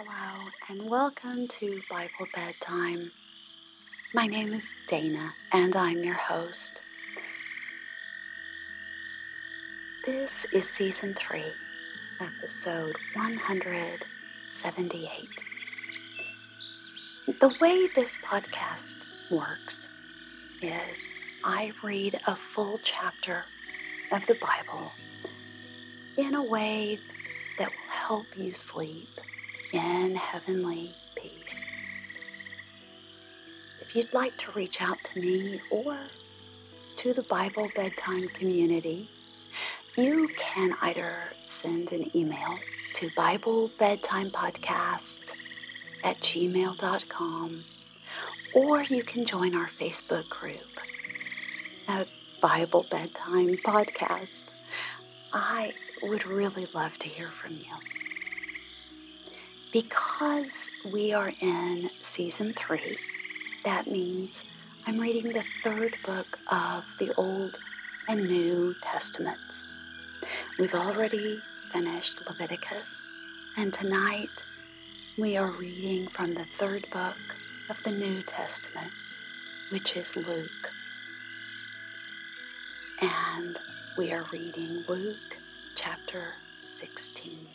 Hello, and welcome to Bible Bedtime. My name is Dana, and I'm your host. This is Season 3, Episode 178. The way this podcast works is I read a full chapter of the Bible in a way that will help you sleep in heavenly peace. If you'd like to reach out to me or to the Bible Bedtime community, you can either send an email to BibleBedtimePodcast Bedtime Podcast at gmail.com or you can join our Facebook group at Bible Bedtime Podcast. I would really love to hear from you. Because we are in season three, that means I'm reading the third book of the Old and New Testaments. We've already finished Leviticus, and tonight we are reading from the third book of the New Testament, which is Luke. And we are reading Luke chapter 16.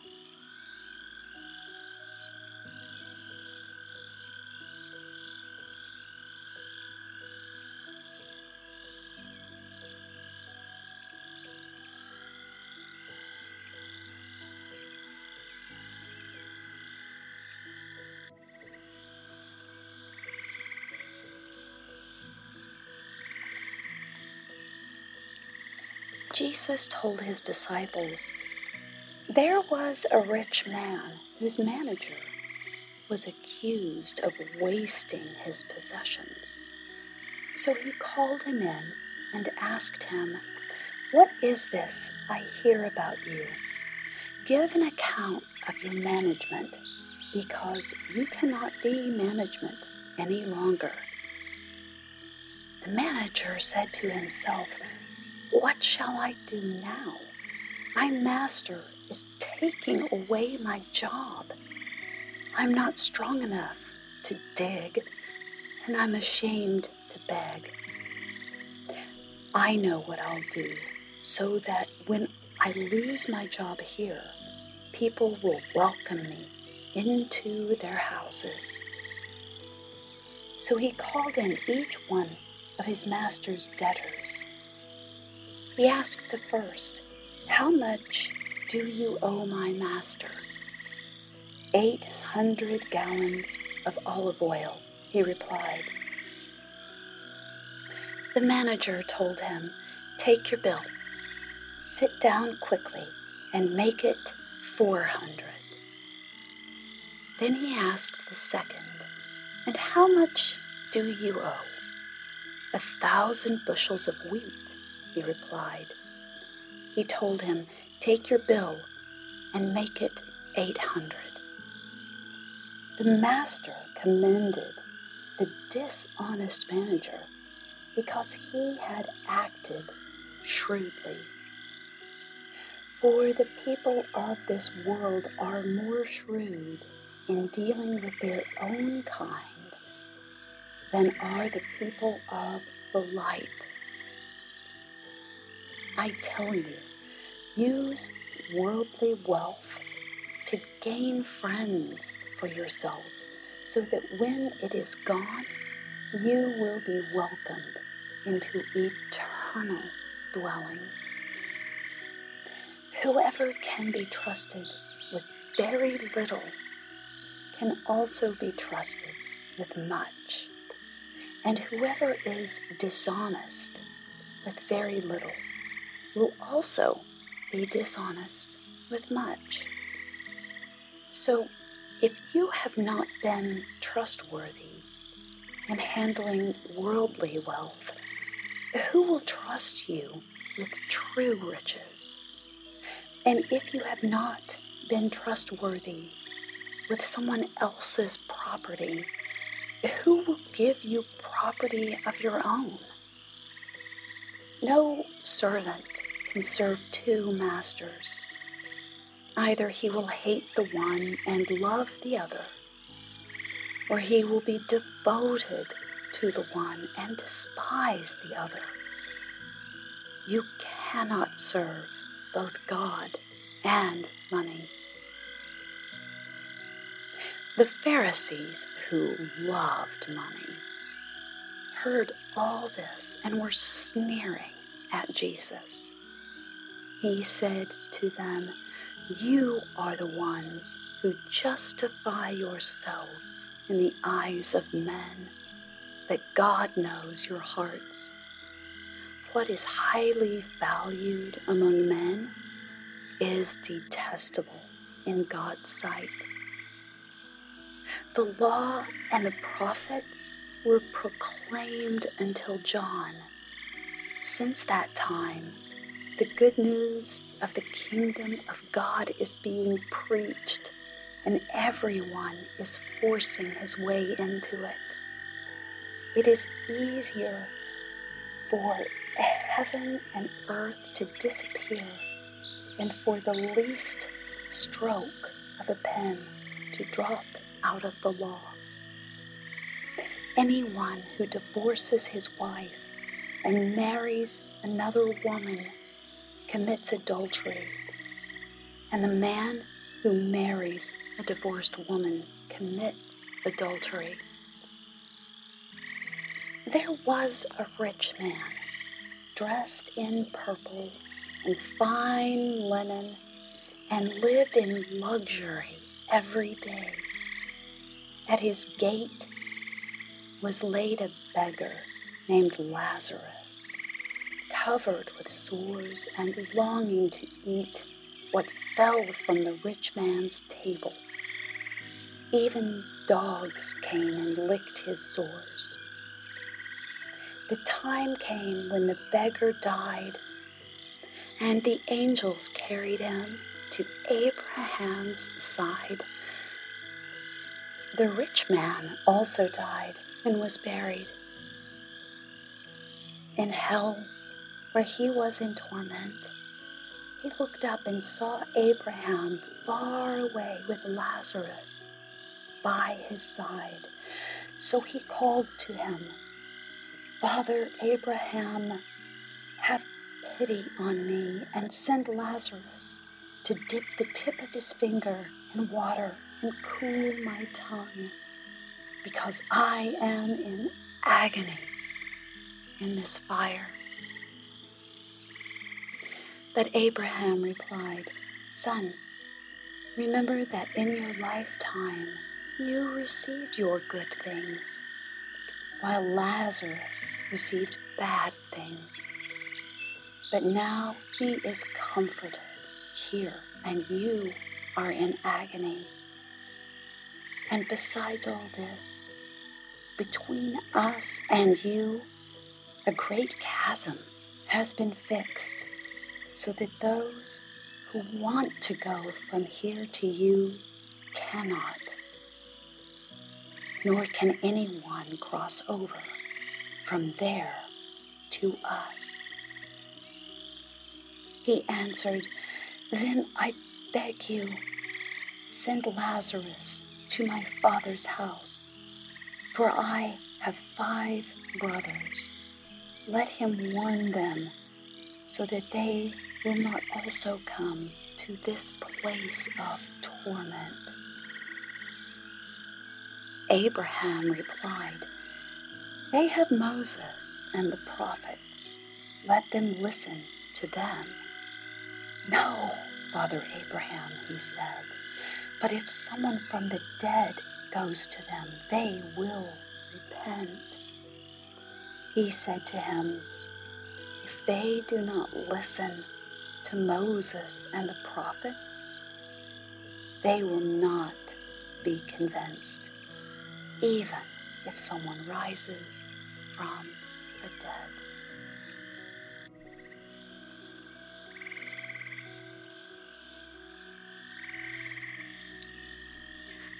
Jesus told his disciples, There was a rich man whose manager was accused of wasting his possessions. So he called him in and asked him, What is this I hear about you? Give an account of your management, because you cannot be management any longer. The manager said to himself, what shall I do now? My master is taking away my job. I'm not strong enough to dig, and I'm ashamed to beg. I know what I'll do so that when I lose my job here, people will welcome me into their houses. So he called in each one of his master's debtors he asked the first, How much do you owe my master? Eight hundred gallons of olive oil, he replied. The manager told him, Take your bill, sit down quickly, and make it four hundred. Then he asked the second, And how much do you owe? A thousand bushels of wheat he replied. He told him, Take your bill and make it eight hundred. The master commended the dishonest manager because he had acted shrewdly. For the people of this world are more shrewd in dealing with their own kind than are the people of the light I tell you, use worldly wealth to gain friends for yourselves, so that when it is gone, you will be welcomed into eternal dwellings. Whoever can be trusted with very little can also be trusted with much. And whoever is dishonest with very little will also be dishonest with much. So, if you have not been trustworthy in handling worldly wealth, who will trust you with true riches? And if you have not been trustworthy with someone else's property, who will give you property of your own? No servant can serve two masters. Either he will hate the one and love the other, or he will be devoted to the one and despise the other. You cannot serve both God and money. The Pharisees, who loved money, heard all this and were sneering at Jesus. He said to them, You are the ones who justify yourselves in the eyes of men, but God knows your hearts. What is highly valued among men is detestable in God's sight. The law and the prophets were proclaimed until John. Since that time, the good news of the kingdom of God is being preached, and everyone is forcing his way into it. It is easier for heaven and earth to disappear and for the least stroke of a pen to drop out of the law. Anyone who divorces his wife and marries another woman commits adultery, and the man who marries a divorced woman commits adultery. There was a rich man dressed in purple and fine linen and lived in luxury every day. At his gate was laid a beggar named Lazarus, covered with sores and longing to eat what fell from the rich man's table. Even dogs came and licked his sores. The time came when the beggar died, and the angels carried him to Abraham's side. The rich man also died and was buried. In hell, where he was in torment, he looked up and saw Abraham far away with Lazarus by his side. So he called to him, Father Abraham, have pity on me and send Lazarus to dip the tip of his finger in water and cool my tongue, because I am in agony in this fire. But Abraham replied, Son, remember that in your lifetime you received your good things, while Lazarus received bad things. But now he is comforted here, and you are in agony. And besides all this, between us and you, a great chasm has been fixed so that those who want to go from here to you cannot, nor can anyone cross over from there to us. He answered, Then I beg you, send Lazarus to my father's house, for I have five brothers. Let him warn them so that they will not also come to this place of torment. Abraham replied, They have Moses and the prophets. Let them listen to them. No, Father Abraham, he said. But if someone from the dead goes to them, they will repent. He said to him, If they do not listen to Moses and the prophets, they will not be convinced, even if someone rises from the dead.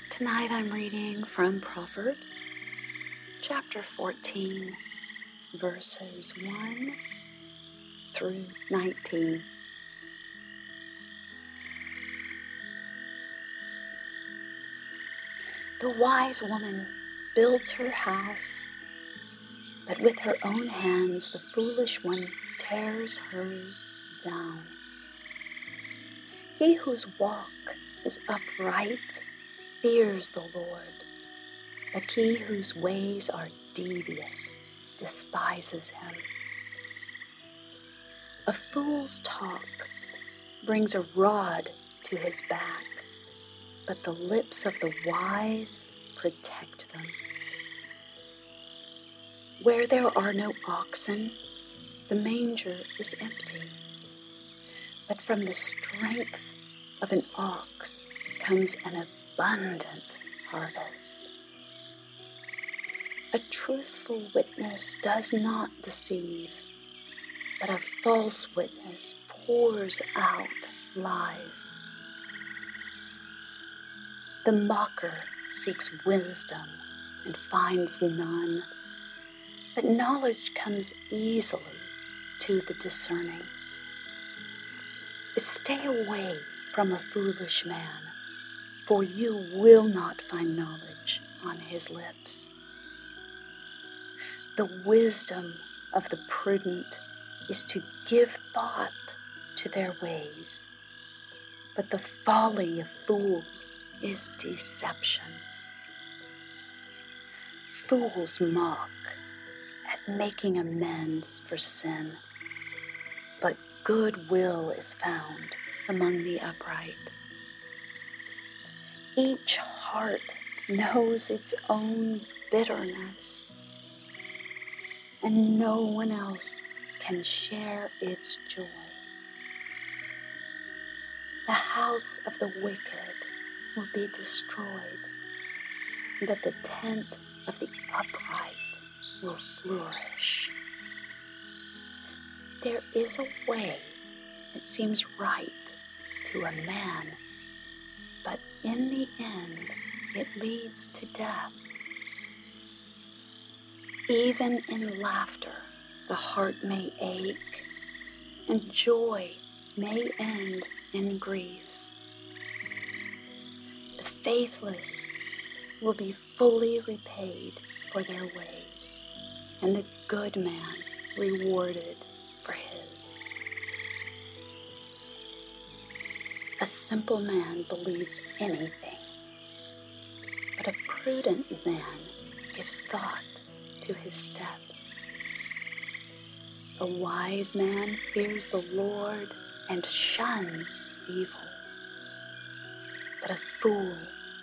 Tonight I'm reading from Proverbs chapter 14, verses 1 through 19. The wise woman builds her house, but with her own hands the foolish one tears hers down. He whose walk is upright fears the Lord, but he whose ways are devious despises him. A fool's talk brings a rod to his back, but the lips of the wise protect them. Where there are no oxen, the manger is empty, but from the strength of an ox comes an abundant harvest. A truthful witness does not deceive, but a false witness pours out lies. The mocker seeks wisdom and finds none, but knowledge comes easily to the discerning. Stay away from a foolish man, for you will not find knowledge on his lips. The wisdom of the prudent is to give thought to their ways, but the folly of fools is deception. Fools mock at making amends for sin, but goodwill is found among the upright. Each heart knows its own bitterness, and no one else can share its joy. The house of the wicked will be destroyed, but the tent of the upright will flourish. There is a way that seems right to a man, but in the end it leads to death. Even in laughter, the heart may ache, and joy may end in grief. The faithless will be fully repaid for their ways, and the good man rewarded for his. A simple man believes anything, but a prudent man gives thought to his steps. A wise man fears the Lord and shuns evil, but a fool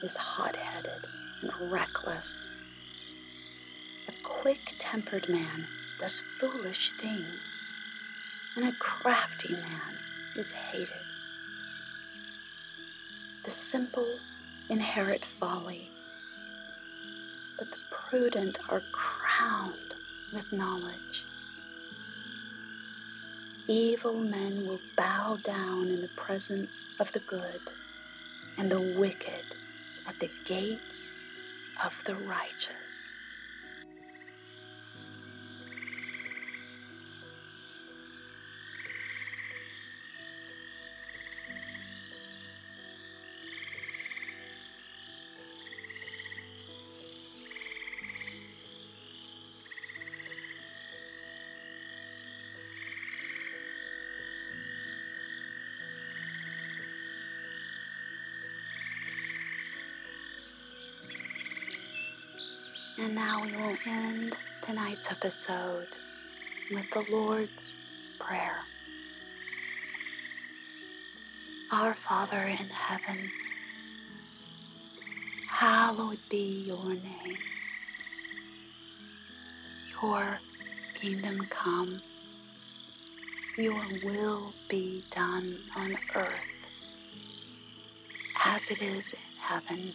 is hot headed and reckless. A quick tempered man does foolish things, and a crafty man is hated. The simple inherit folly, but the prudent are crowned with knowledge. Evil men will bow down in the presence of the good, and the wicked at the gates of the righteous. And now we will end tonight's episode with the Lord's Prayer. Our Father in heaven, hallowed be your name. Your kingdom come, your will be done on earth as it is in heaven.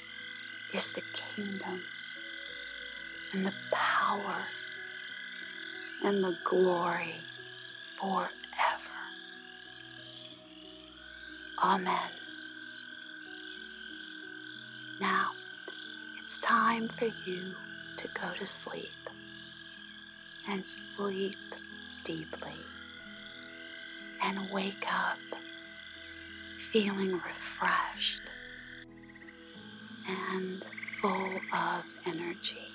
is the kingdom and the power and the glory forever. Amen. Now it's time for you to go to sleep and sleep deeply and wake up feeling refreshed and full of energy.